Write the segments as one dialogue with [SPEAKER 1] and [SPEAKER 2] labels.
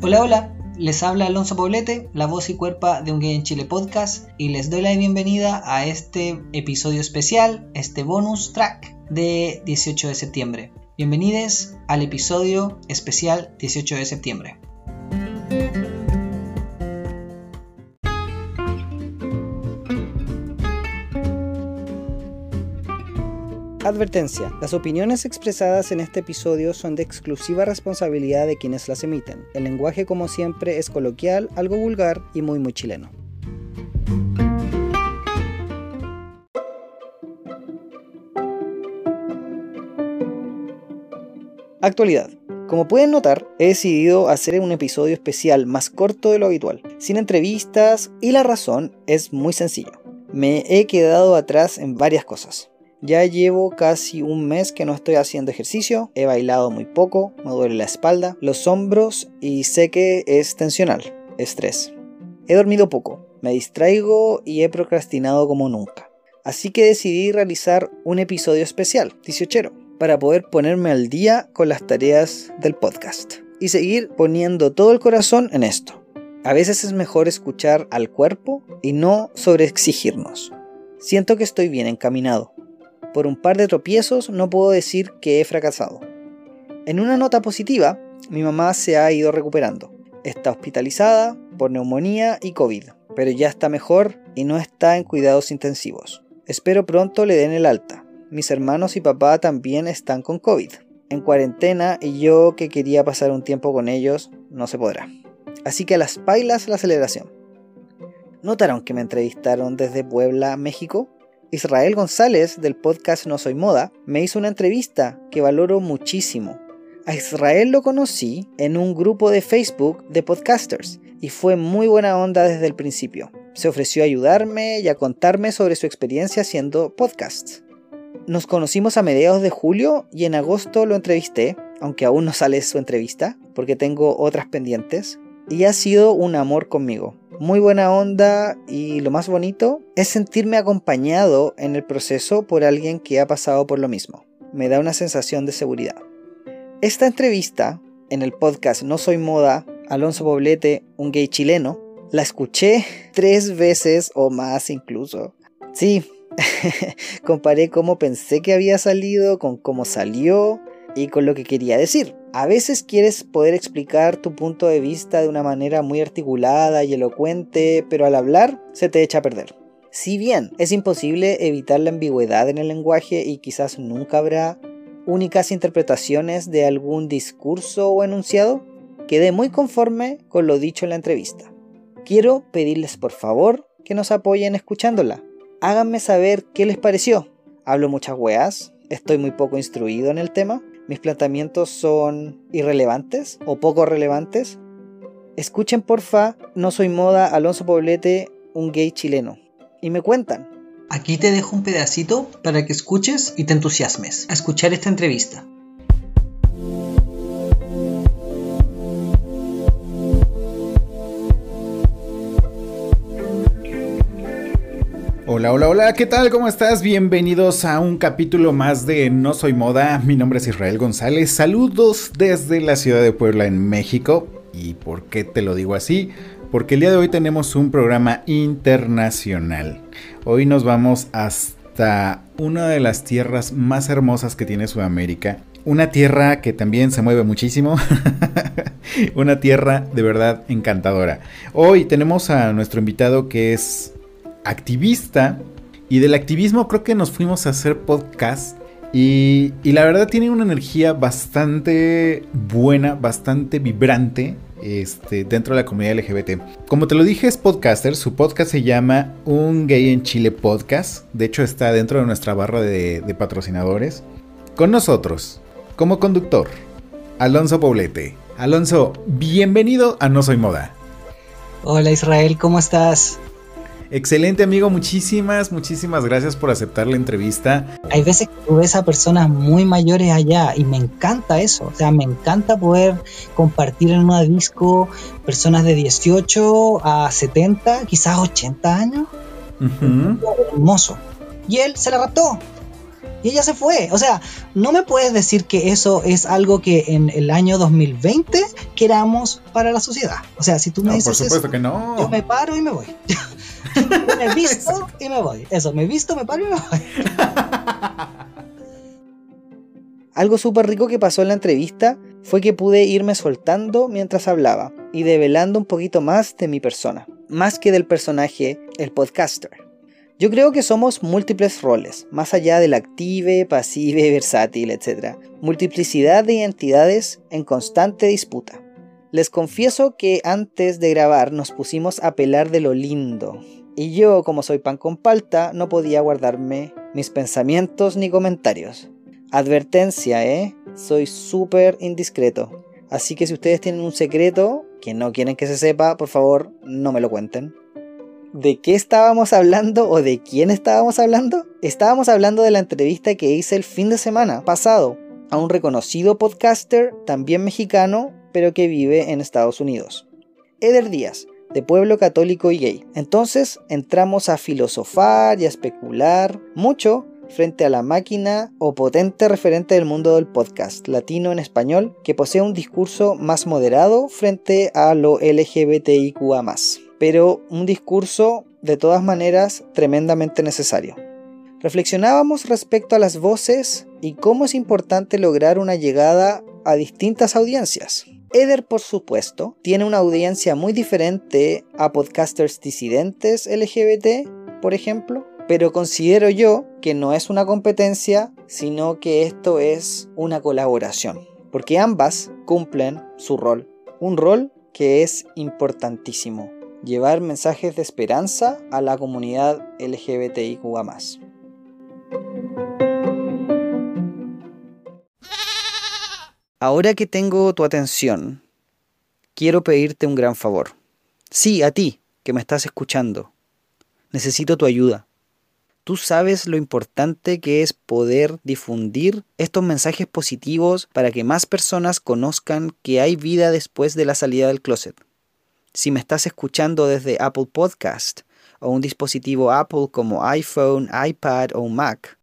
[SPEAKER 1] Hola, hola, les habla Alonso Poblete, la voz y cuerpa de Un Gay en Chile podcast, y les doy la bienvenida a este episodio especial, este bonus track de 18 de septiembre. Bienvenidos al episodio especial 18 de septiembre.
[SPEAKER 2] Advertencia. Las opiniones expresadas en este episodio son de exclusiva responsabilidad de quienes las emiten. El lenguaje como siempre es coloquial, algo vulgar y muy muy chileno. Actualidad. Como pueden notar, he decidido hacer un episodio especial más corto de lo habitual, sin entrevistas, y la razón es muy sencilla. Me he quedado atrás en varias cosas. Ya llevo casi un mes que no estoy haciendo ejercicio, he bailado muy poco, me duele la espalda, los hombros y sé que es tensional, estrés. He dormido poco, me distraigo y he procrastinado como nunca. Así que decidí realizar un episodio especial, 18, para poder ponerme al día con las tareas del podcast y seguir poniendo todo el corazón en esto. A veces es mejor escuchar al cuerpo y no sobreexigirnos. Siento que estoy bien encaminado, por un par de tropiezos no puedo decir que he fracasado. En una nota positiva, mi mamá se ha ido recuperando. Está hospitalizada por neumonía y COVID, pero ya está mejor y no está en cuidados intensivos. Espero pronto le den el alta. Mis hermanos y papá también están con COVID. En cuarentena y yo que quería pasar un tiempo con ellos, no se podrá. Así que a las pailas la aceleración. ¿Notaron que me entrevistaron desde Puebla, México? Israel González del podcast No Soy Moda me hizo una entrevista que valoro muchísimo. A Israel lo conocí en un grupo de Facebook de podcasters y fue muy buena onda desde el principio. Se ofreció a ayudarme y a contarme sobre su experiencia haciendo podcasts. Nos conocimos a mediados de julio y en agosto lo entrevisté, aunque aún no sale su entrevista porque tengo otras pendientes, y ha sido un amor conmigo muy buena onda y lo más bonito es sentirme acompañado en el proceso por alguien que ha pasado por lo mismo. Me da una sensación de seguridad. Esta entrevista en el podcast No Soy Moda, Alonso Poblete, un gay chileno, la escuché tres veces o más incluso. Sí, comparé cómo pensé que había salido con cómo salió y con lo que quería decir. A veces quieres poder explicar tu punto de vista de una manera muy articulada y elocuente, pero al hablar se te echa a perder. Si bien es imposible evitar la ambigüedad en el lenguaje y quizás nunca habrá únicas interpretaciones de algún discurso o enunciado, quedé muy conforme con lo dicho en la entrevista. Quiero pedirles por favor que nos apoyen escuchándola. Háganme saber qué les pareció. Hablo muchas weas, estoy muy poco instruido en el tema, mis planteamientos son irrelevantes o poco relevantes, escuchen porfa No Soy Moda Alonso Poblete, un gay chileno. Y me cuentan.
[SPEAKER 1] Aquí te dejo un pedacito para que escuches y te entusiasmes a escuchar esta entrevista.
[SPEAKER 3] Hola, hola, hola, ¿qué tal? ¿Cómo estás? Bienvenidos a un capítulo más de No Soy Moda. Mi nombre es Israel González. Saludos desde la ciudad de Puebla en México. ¿Y por qué te lo digo así? Porque el día de hoy tenemos un programa internacional. Hoy nos vamos hasta una de las tierras más hermosas que tiene Sudamérica. Una tierra que también se mueve muchísimo. una tierra de verdad encantadora. Hoy tenemos a nuestro invitado que es activista. Y del activismo creo que nos fuimos a hacer podcast. Y, la verdad tiene una energía bastante buena, bastante vibrante este, dentro de la comunidad LGBT. Como te lo dije, es podcaster. Su podcast se llama Un Gay en Chile Podcast. De hecho, está dentro de nuestra barra de, de patrocinadores. Con nosotros, como conductor, Alonso Poblete. Alonso, bienvenido a No Soy Moda.
[SPEAKER 1] Hola Israel, ¿cómo estás?
[SPEAKER 3] Excelente amigo, muchísimas, muchísimas gracias por aceptar la entrevista.
[SPEAKER 1] Hay veces que tú ves a personas muy mayores allá y me encanta eso, o sea, me encanta poder compartir en una disco personas de 18 a 70, quizás 80 años. Hermoso. Y él se la raptó. Y ella se fue. O sea, no me puedes decir que eso es algo que en el año 2020 queramos para la sociedad. O sea, si tú me
[SPEAKER 3] No,
[SPEAKER 1] dices
[SPEAKER 3] por supuesto
[SPEAKER 1] eso,
[SPEAKER 3] que no.
[SPEAKER 1] yo me paro y me voy. Me visto y me voy. Eso, me visto, me paro y me voy.
[SPEAKER 2] Algo súper rico que pasó en la entrevista fue que pude irme soltando mientras hablaba y develando un poquito más de mi persona, más que del personaje, el podcaster. Yo creo que somos múltiples roles, más allá del active, pasive, versátil, etc. Multiplicidad de identidades en constante disputa. Les confieso que antes de grabar nos pusimos a pelar de lo lindo. Y yo, como soy pan con palta, no podía guardarme mis pensamientos ni comentarios. Advertencia, ¿eh? Soy súper indiscreto. Así que si ustedes tienen un secreto que no quieren que se sepa, por favor, no me lo cuenten. ¿De qué estábamos hablando o de quién estábamos hablando? Estábamos hablando de la entrevista que hice el fin de semana pasado a un reconocido podcaster, también mexicano, pero que vive en Estados Unidos. Eder Díaz, de pueblo católico y gay. Entonces entramos a filosofar y a especular mucho frente a la máquina o potente referente del mundo del podcast latino en español que posee un discurso más moderado frente a lo LGBTIQA+, pero un discurso de todas maneras tremendamente necesario. Reflexionábamos respecto a las voces y cómo es importante lograr una llegada a distintas audiencias. Eder, por supuesto, tiene una audiencia muy diferente a podcasters disidentes LGBT, por ejemplo, pero considero yo que no es una competencia, sino que esto es una colaboración, porque ambas cumplen su rol, un rol que es importantísimo, llevar mensajes de esperanza a la comunidad LGBTIQA+. Ahora que tengo tu atención, quiero pedirte un gran favor. Sí, a ti, que me estás escuchando. Necesito tu ayuda. Tú sabes lo importante que es poder difundir estos mensajes positivos para que más personas conozcan que hay vida después de la salida del closet. Si me estás escuchando desde Apple Podcast o un dispositivo Apple como iPhone, iPad o Mac,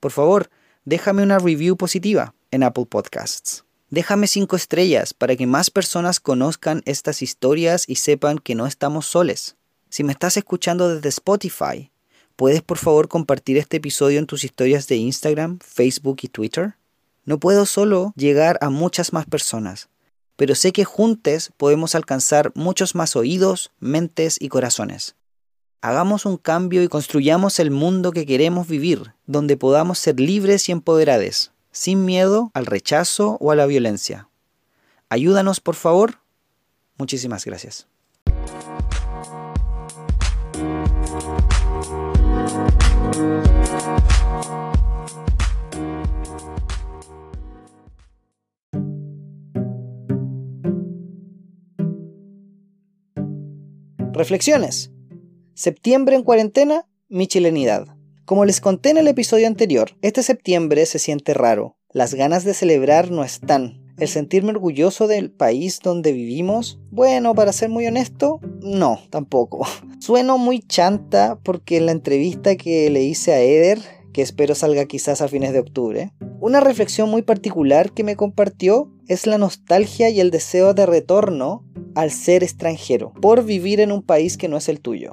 [SPEAKER 2] por favor, déjame una review positiva en Apple Podcasts. Déjame cinco estrellas para que más personas conozcan estas historias y sepan que no estamos soles. Si me estás escuchando desde Spotify, ¿puedes por favor compartir este episodio en tus historias de Instagram, Facebook y Twitter? No puedo solo llegar a muchas más personas, pero sé que juntos podemos alcanzar muchos más oídos, mentes y corazones. Hagamos un cambio y construyamos el mundo que queremos vivir, donde podamos ser libres y empoderados, sin miedo al rechazo o a la violencia. Ayúdanos, por favor. Muchísimas gracias. Reflexiones. Septiembre en cuarentena, mi chilenidad. Como les conté en el episodio anterior, este septiembre se siente raro. Las ganas de celebrar no están. El sentirme orgulloso del país donde vivimos, bueno, para ser muy honesto, no, tampoco. Sueno muy chanta porque en la entrevista que le hice a Eder, que espero salga quizás a fines de octubre, una reflexión muy particular que me compartió es la nostalgia y el deseo de retorno al ser extranjero, por vivir en un país que no es el tuyo.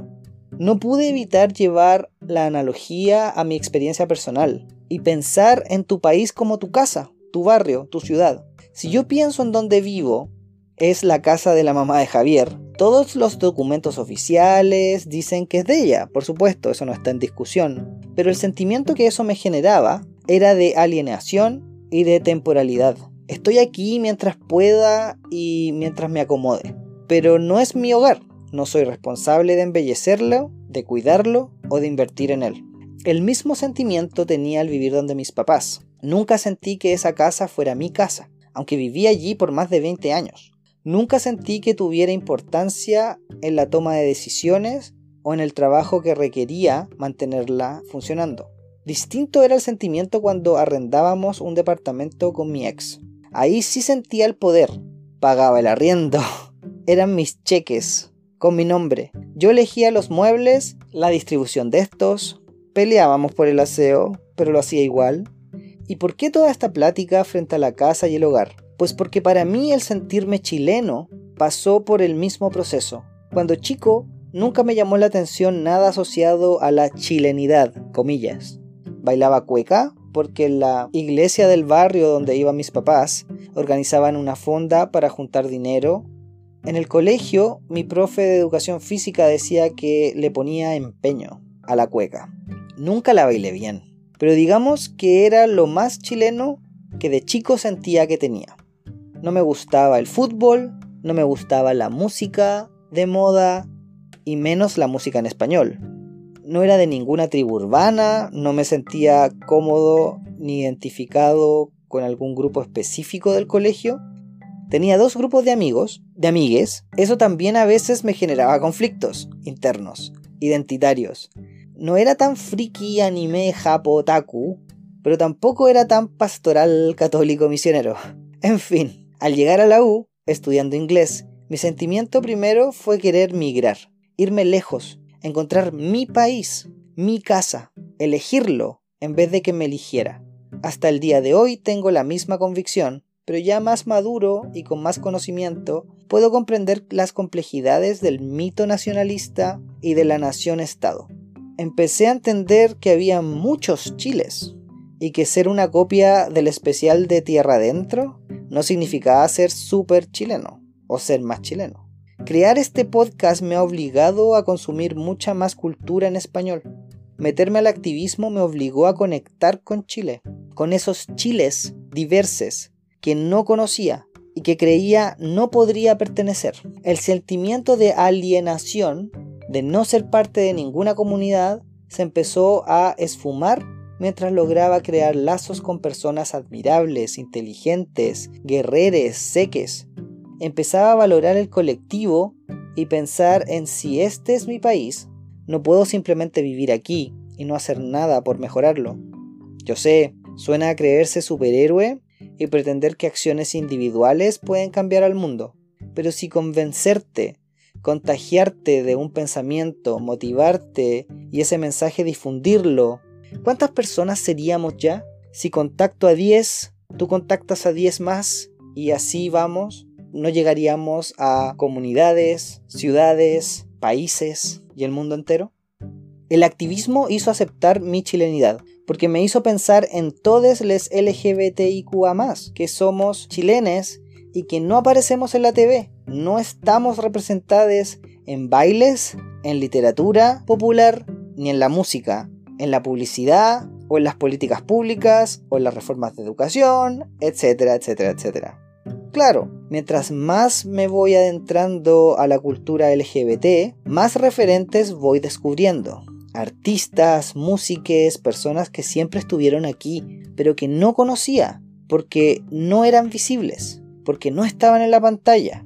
[SPEAKER 2] No pude evitar llevar la analogía a mi experiencia personal y pensar en tu país como tu casa, tu barrio, tu ciudad. Si yo pienso en donde vivo, es la casa de la mamá de Javier. Todos los documentos oficiales dicen que es de ella, por supuesto, eso no está en discusión. Pero el sentimiento que eso me generaba era de alienación y de temporalidad. Estoy aquí mientras pueda y mientras me acomode. Pero no es mi hogar. No soy responsable de embellecerlo, de cuidarlo o de invertir en él. El mismo sentimiento tenía al vivir donde mis papás. Nunca sentí que esa casa fuera mi casa, aunque viví allí por más de 20 años. Nunca sentí que tuviera importancia en la toma de decisiones o en el trabajo que requería mantenerla funcionando. Distinto era el sentimiento cuando arrendábamos un departamento con mi ex. Ahí sí sentía el poder. Pagaba el arriendo. Eran mis cheques, con mi nombre. Yo elegía los muebles, la distribución de estos, peleábamos por el aseo, pero lo hacía igual. ¿Y por qué toda esta plática frente a la casa y el hogar? Pues porque para mí el sentirme chileno pasó por el mismo proceso. Cuando chico, nunca me llamó la atención nada asociado a la chilenidad, comillas. Bailaba cueca porque la iglesia del barrio donde iban mis papás organizaban una fonda para juntar dinero. En el colegio, mi profe de educación física decía que le ponía empeño a la cueca. Nunca la bailé bien, pero digamos que era lo más chileno que de chico sentía que tenía. No me gustaba el fútbol, no me gustaba la música de moda y menos la música en español. No era de ninguna tribu urbana, no me sentía cómodo ni identificado con algún grupo específico del colegio. Tenía dos grupos de amigos, de amigues. Eso también a veces me generaba conflictos internos, identitarios. No era tan friki anime japo otaku, pero tampoco era tan pastoral católico misionero. En fin, al llegar a la U, estudiando inglés, mi sentimiento primero fue querer migrar, irme lejos, encontrar mi país, mi casa, elegirlo en vez de que me eligiera. Hasta el día de hoy tengo la misma convicción, pero ya más maduro y con más conocimiento, puedo comprender las complejidades del mito nacionalista y de la nación-estado. Empecé a entender que había muchos chiles y que ser una copia del especial de Tierra Adentro no significaba ser súper chileno o ser más chileno. Crear este podcast me ha obligado a consumir mucha más cultura en español. Meterme al activismo me obligó a conectar con Chile, con esos chiles diversos que no conocía y que creía no podría pertenecer. El sentimiento de alienación, de no ser parte de ninguna comunidad, se empezó a esfumar mientras lograba crear lazos con personas admirables, inteligentes, guerreres, seques. Empezaba a valorar el colectivo y pensar en si este es mi país, no puedo simplemente vivir aquí y no hacer nada por mejorarlo. Yo sé, suena a creerse superhéroe y pretender que acciones individuales pueden cambiar al mundo, pero si convencerte, contagiarte de un pensamiento, motivarte y ese mensaje difundirlo ¿Cuántas personas seríamos ya? Si contacto a 10, tú contactas a 10 más y así vamos, no llegaríamos a comunidades, ciudades, países y el mundo entero. El activismo hizo aceptar mi chilenidad, porque me hizo pensar en todos los LGBTIQA, que somos chilenes y que no aparecemos en la TV, no estamos representados en bailes, en literatura popular ni en la música, en la publicidad, o en las políticas públicas, o en las reformas de educación, etcétera, etcétera, etcétera. Claro, mientras más me voy adentrando a la cultura LGBT, más referentes voy descubriendo. Artistas, músiques, personas que siempre estuvieron aquí, pero que no conocía, porque no eran visibles, porque no estaban en la pantalla.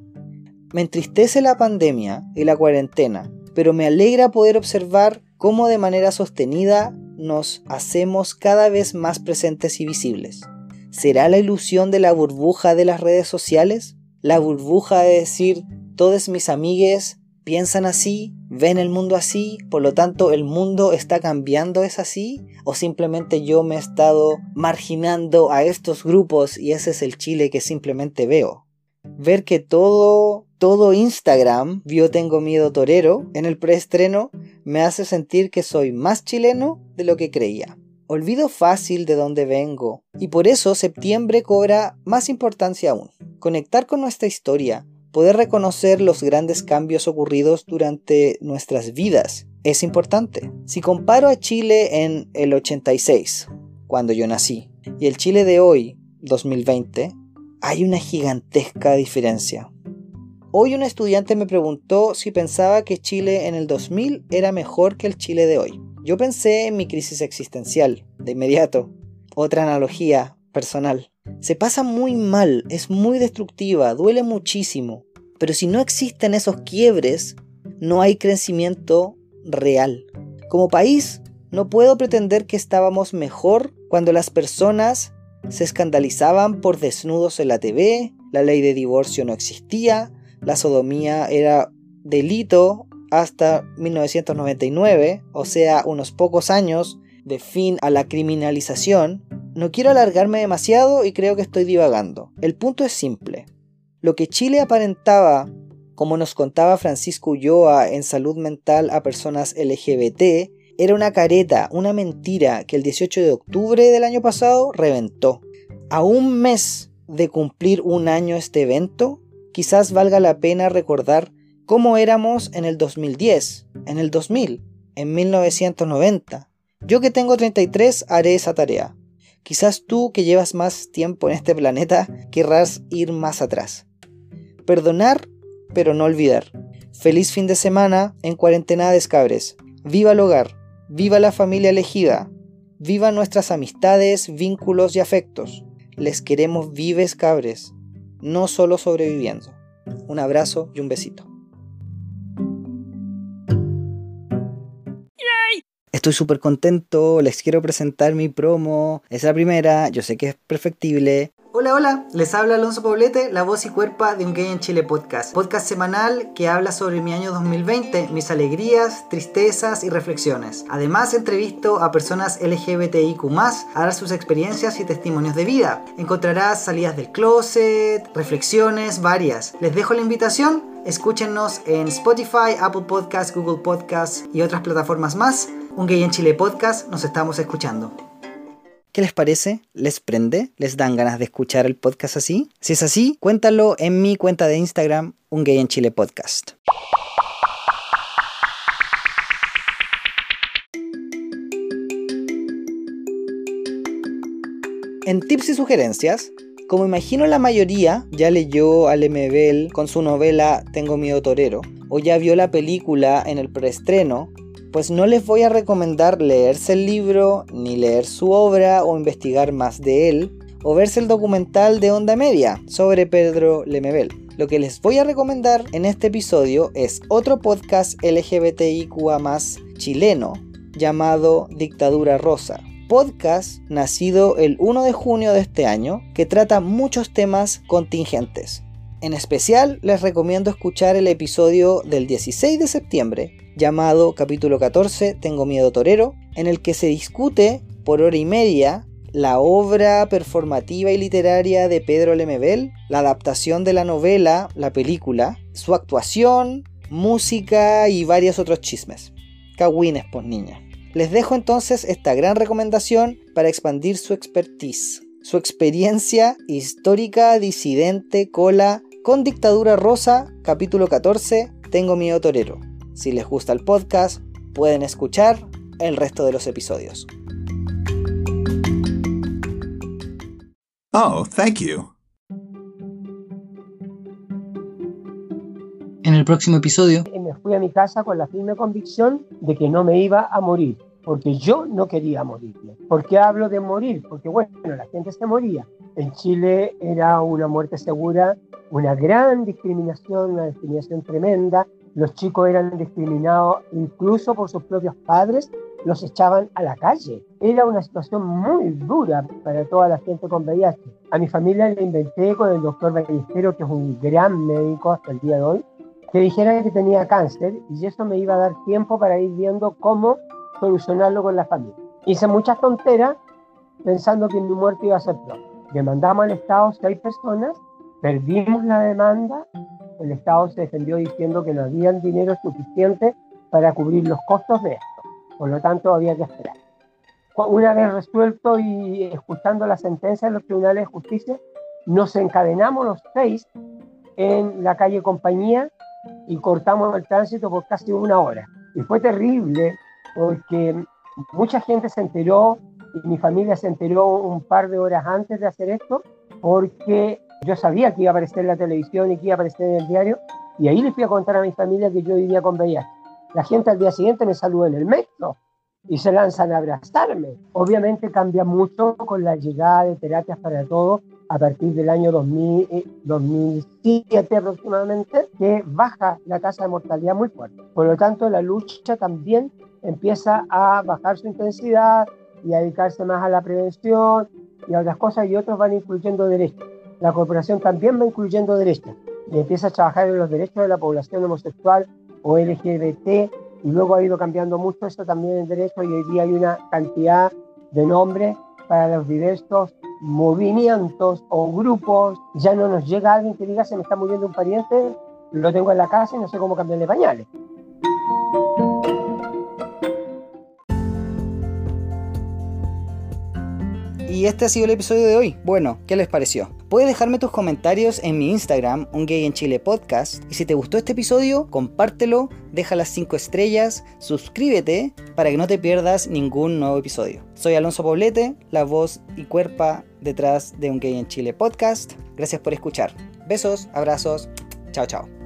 [SPEAKER 2] Me entristece la pandemia y la cuarentena, pero me alegra poder observar cómo de manera sostenida nos hacemos cada vez más presentes y visibles. ¿Será la ilusión de la burbuja de las redes sociales? La burbuja de decir, todos mis amigues piensan así, ven el mundo así, por lo tanto el mundo está cambiando, es así, o simplemente yo me he estado marginando a estos grupos y ese es el Chile que simplemente veo. Ver que todo todo Instagram vio Tengo Miedo Torero en el preestreno me hace sentir que soy más chileno de lo que creía. Olvido fácil de dónde vengo y por eso septiembre cobra más importancia aún. Conectar con nuestra historia, poder reconocer los grandes cambios ocurridos durante nuestras vidas es importante. Si comparo a Chile en el 86, cuando yo nací, y el Chile de hoy, 2020, hay una gigantesca diferencia. Hoy un estudiante me preguntó si pensaba que Chile en el 2000 era mejor que el Chile de hoy. Yo pensé en mi crisis existencial, de inmediato. Otra analogía personal. Se pasa muy mal, es muy destructiva, duele muchísimo. Pero si no existen esos quiebres, no hay crecimiento real. Como país, no puedo pretender que estábamos mejor cuando las personas se escandalizaban por desnudos en la TV, la ley de divorcio no existía, la sodomía era delito hasta 1999, o sea, unos pocos años de fin a la criminalización, no quiero alargarme demasiado y creo que estoy divagando. El punto es simple. Lo que Chile aparentaba, como nos contaba Francisco Ulloa en Salud Mental a Personas LGBT, era una careta, una mentira que el 18 de octubre del año pasado reventó. A un mes de cumplir un año este evento, quizás valga la pena recordar cómo éramos en el 2010, en el 2000, en 1990. Yo que tengo 33 haré esa tarea. Quizás tú que llevas más tiempo en este planeta querrás ir más atrás. Perdonar, pero no olvidar. Feliz fin de semana en cuarentena Escabres. Viva el hogar, viva la familia elegida, viva nuestras amistades, vínculos y afectos. Les queremos vives cabres, no solo sobreviviendo. Un abrazo y un besito. Estoy súper contento, les quiero presentar mi promo. Es la primera, yo sé que es perfectible,
[SPEAKER 1] Hola, hola, les habla Alonso Poblete, la voz y cuerpa de Un Gay en Chile podcast. Podcast semanal que habla sobre mi año 2020, mis alegrías, tristezas y reflexiones. Además, entrevisto a personas LGBTIQ, a dar sus experiencias y testimonios de vida. Encontrarás salidas del closet, reflexiones varias. Les dejo la invitación, escúchenos en Spotify, Apple Podcasts, Google Podcasts y otras plataformas más. Un Gay en Chile podcast, nos estamos escuchando.
[SPEAKER 2] ¿Qué les parece? ¿Les prende? ¿Les dan ganas de escuchar el podcast así? Si es así, cuéntalo en mi cuenta de Instagram, Un Gay en Chile Podcast. En tips y sugerencias, como imagino la mayoría ya leyó al MBL con su novela Tengo miedo torero, o ya vio la película en el preestreno pues no les voy a recomendar leerse el libro, ni leer su obra o investigar más de él, o verse el documental de Onda Media sobre Pedro Lemebel. Lo que les voy a recomendar en este episodio es otro podcast LGBTIQA chileno llamado Dictadura Rosa. Podcast nacido el 1 de junio de este año que trata muchos temas contingentes. En especial les recomiendo escuchar el episodio del 16 de septiembre llamado capítulo 14, Tengo miedo torero, en el que se discute por hora y media la obra performativa y literaria de Pedro Lemebel, la adaptación de la novela, la película, su actuación, música y varios otros chismes. Cagüines, pues niña. Les dejo entonces esta gran recomendación para expandir su expertise, su experiencia histórica, disidente, cola, con Dictadura Rosa, capítulo 14, Tengo miedo torero. Si les gusta el podcast, pueden escuchar el resto de los episodios.
[SPEAKER 4] Oh, thank you.
[SPEAKER 1] En el próximo episodio.
[SPEAKER 5] Me fui a mi casa con la firme convicción de que no me iba a morir, porque yo no quería morirme. ¿Por qué hablo de morir? Porque bueno, la gente se moría. En Chile era una muerte segura, una gran discriminación, una discriminación tremenda, los chicos eran discriminados incluso por sus propios padres, los echaban a la calle. Era una situación muy dura para toda la gente con VIH. A mi familia le inventé con el doctor Ballesteros, que es un gran médico hasta el día de hoy, que dijera que tenía cáncer y eso me iba a dar tiempo para ir viendo cómo solucionarlo con la familia. Hice muchas tonteras pensando que mi muerte iba a ser pronto. Demandamos al Estado seis personas, perdimos la demanda el Estado se defendió diciendo que no había dinero suficiente para cubrir los costos de esto. Por lo tanto, había que esperar. Una vez resuelto y escuchando la sentencia de los tribunales de justicia, nos encadenamos los seis en la calle Compañía y cortamos el tránsito por casi una hora. Y fue terrible porque mucha gente se enteró y mi familia se enteró un par de horas antes de hacer esto porque yo sabía que iba a aparecer en la televisión y que iba a aparecer en el diario, y ahí le fui a contar a mi familia que yo vivía con VIH. La gente al día siguiente me saludó en el metro y se lanzan a abrazarme. Obviamente cambia mucho con la llegada de terapias para todos a partir del año 2000, 2007 eh, aproximadamente, que baja la tasa de mortalidad muy fuerte. Por lo tanto, la lucha también empieza a bajar su intensidad y a dedicarse más a la prevención y a otras cosas y otros van incluyendo derechos la corporación también va incluyendo derechos y empieza a trabajar en los derechos de la población homosexual o LGBT y luego ha ido cambiando mucho esto también en derecho y hoy día hay una cantidad de nombres para los diversos movimientos o grupos. Ya no nos llega alguien que diga se me está muriendo un pariente, lo tengo en la casa y no sé cómo cambiarle pañales.
[SPEAKER 2] Y este ha sido el episodio de hoy. Bueno, ¿qué les pareció? Puedes dejarme tus comentarios en mi Instagram, Un Gay en Chile Podcast. Y si te gustó este episodio, compártelo, deja las 5 estrellas, suscríbete para que no te pierdas ningún nuevo episodio. Soy Alonso Poblete, la voz y cuerpa detrás de Un Gay en Chile Podcast. Gracias por escuchar. Besos, abrazos, chao chao.